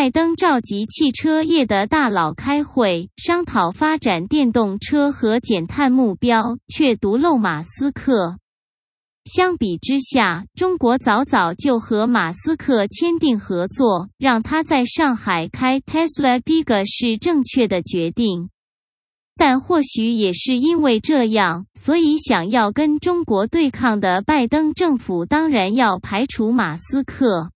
拜登召集汽车业的大佬开会，商讨发展电动车和减碳目标，却独漏马斯克。相比之下，中国早早就和马斯克签订合作，让他在上海开 Tesla Giga 是正确的决定。但或许也是因为这样，所以想要跟中国对抗的拜登政府当然要排除马斯克。